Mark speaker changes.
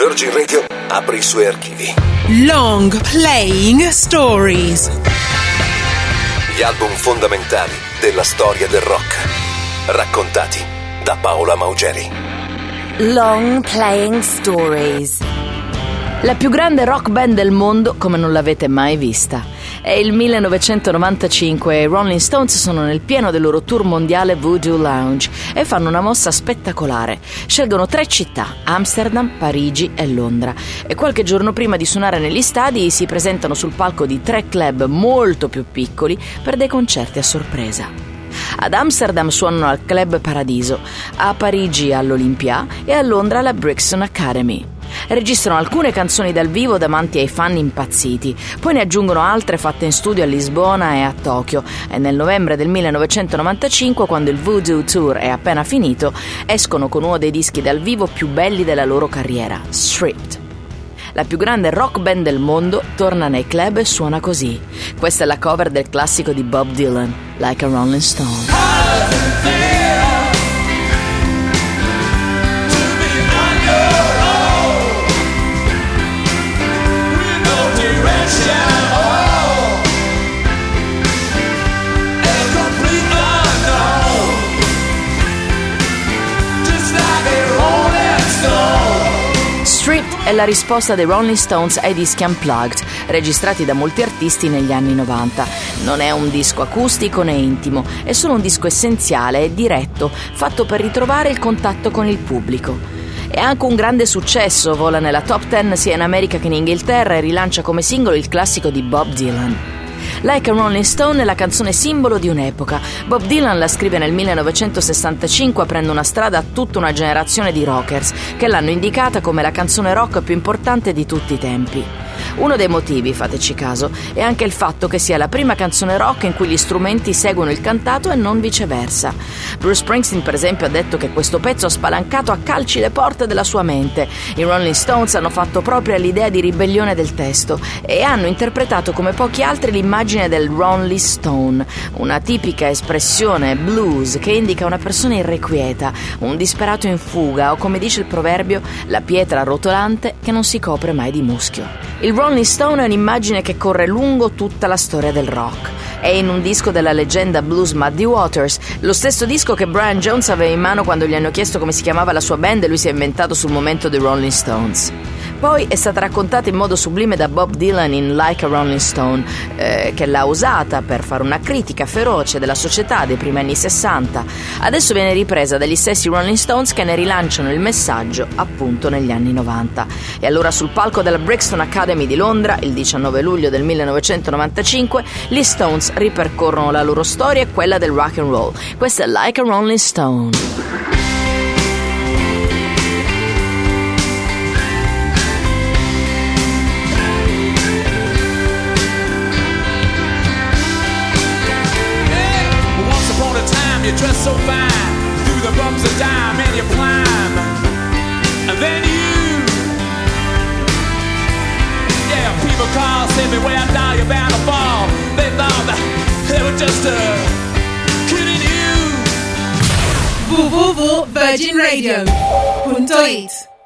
Speaker 1: Virgin Radio apre i suoi archivi.
Speaker 2: Long Playing Stories.
Speaker 1: Gli album fondamentali della storia del rock. Raccontati da Paola Maugeri.
Speaker 3: Long Playing Stories. La più grande rock band del mondo come non l'avete mai vista. È il 1995 e i Rolling Stones sono nel pieno del loro tour mondiale Voodoo Lounge e fanno una mossa spettacolare. Scelgono tre città, Amsterdam, Parigi e Londra. E qualche giorno prima di suonare negli stadi si presentano sul palco di tre club molto più piccoli per dei concerti a sorpresa. Ad Amsterdam suonano al Club Paradiso, a Parigi all'Olympia e a Londra alla Brixton Academy registrano alcune canzoni dal vivo davanti ai fan impazziti, poi ne aggiungono altre fatte in studio a Lisbona e a Tokyo e nel novembre del 1995, quando il Voodoo Tour è appena finito, escono con uno dei dischi dal vivo più belli della loro carriera, Stripped. La più grande rock band del mondo torna nei club e suona così. Questa è la cover del classico di Bob Dylan, Like a Rolling Stone. È la risposta dei Rolling Stones ai dischi Unplugged, registrati da molti artisti negli anni 90. Non è un disco acustico né intimo, è solo un disco essenziale e diretto, fatto per ritrovare il contatto con il pubblico. È anche un grande successo, vola nella top 10 sia in America che in Inghilterra e rilancia come singolo il classico di Bob Dylan. Like a Rolling Stone è la canzone simbolo di un'epoca. Bob Dylan la scrive nel 1965 aprendo una strada a tutta una generazione di rockers che l'hanno indicata come la canzone rock più importante di tutti i tempi. Uno dei motivi, fateci caso, è anche il fatto che sia la prima canzone rock in cui gli strumenti seguono il cantato e non viceversa. Bruce Springsteen, per esempio, ha detto che questo pezzo ha spalancato a calci le porte della sua mente. I Rolling Stones hanno fatto propria l'idea di ribellione del testo e hanno interpretato come pochi altri l'immagine del Rolling Stone, una tipica espressione blues che indica una persona irrequieta, un disperato in fuga o, come dice il proverbio, la pietra rotolante che non si copre mai di muschio. Il Rolling Stone è un'immagine che corre lungo tutta la storia del rock. È in un disco della leggenda blues Muddy Waters, lo stesso disco che Brian Jones aveva in mano quando gli hanno chiesto come si chiamava la sua band e lui si è inventato sul momento dei Rolling Stones. Poi è stata raccontata in modo sublime da Bob Dylan in Like a Rolling Stone, eh, che l'ha usata per fare una critica feroce della società dei primi anni 60. Adesso viene ripresa dagli stessi Rolling Stones che ne rilanciano il messaggio appunto negli anni 90. E allora sul palco della Brixton Academy di Londra, il 19 luglio del 1995, gli Stones ripercorrono la loro storia e quella del rock and roll. Questa è Like a Rolling Stone. Dress so fine through the bumps of dime and you climb. And then you yeah people call say me where down you're bound to fall. They thought that they were just uh, kidding you.
Speaker 2: Www.virginradio.it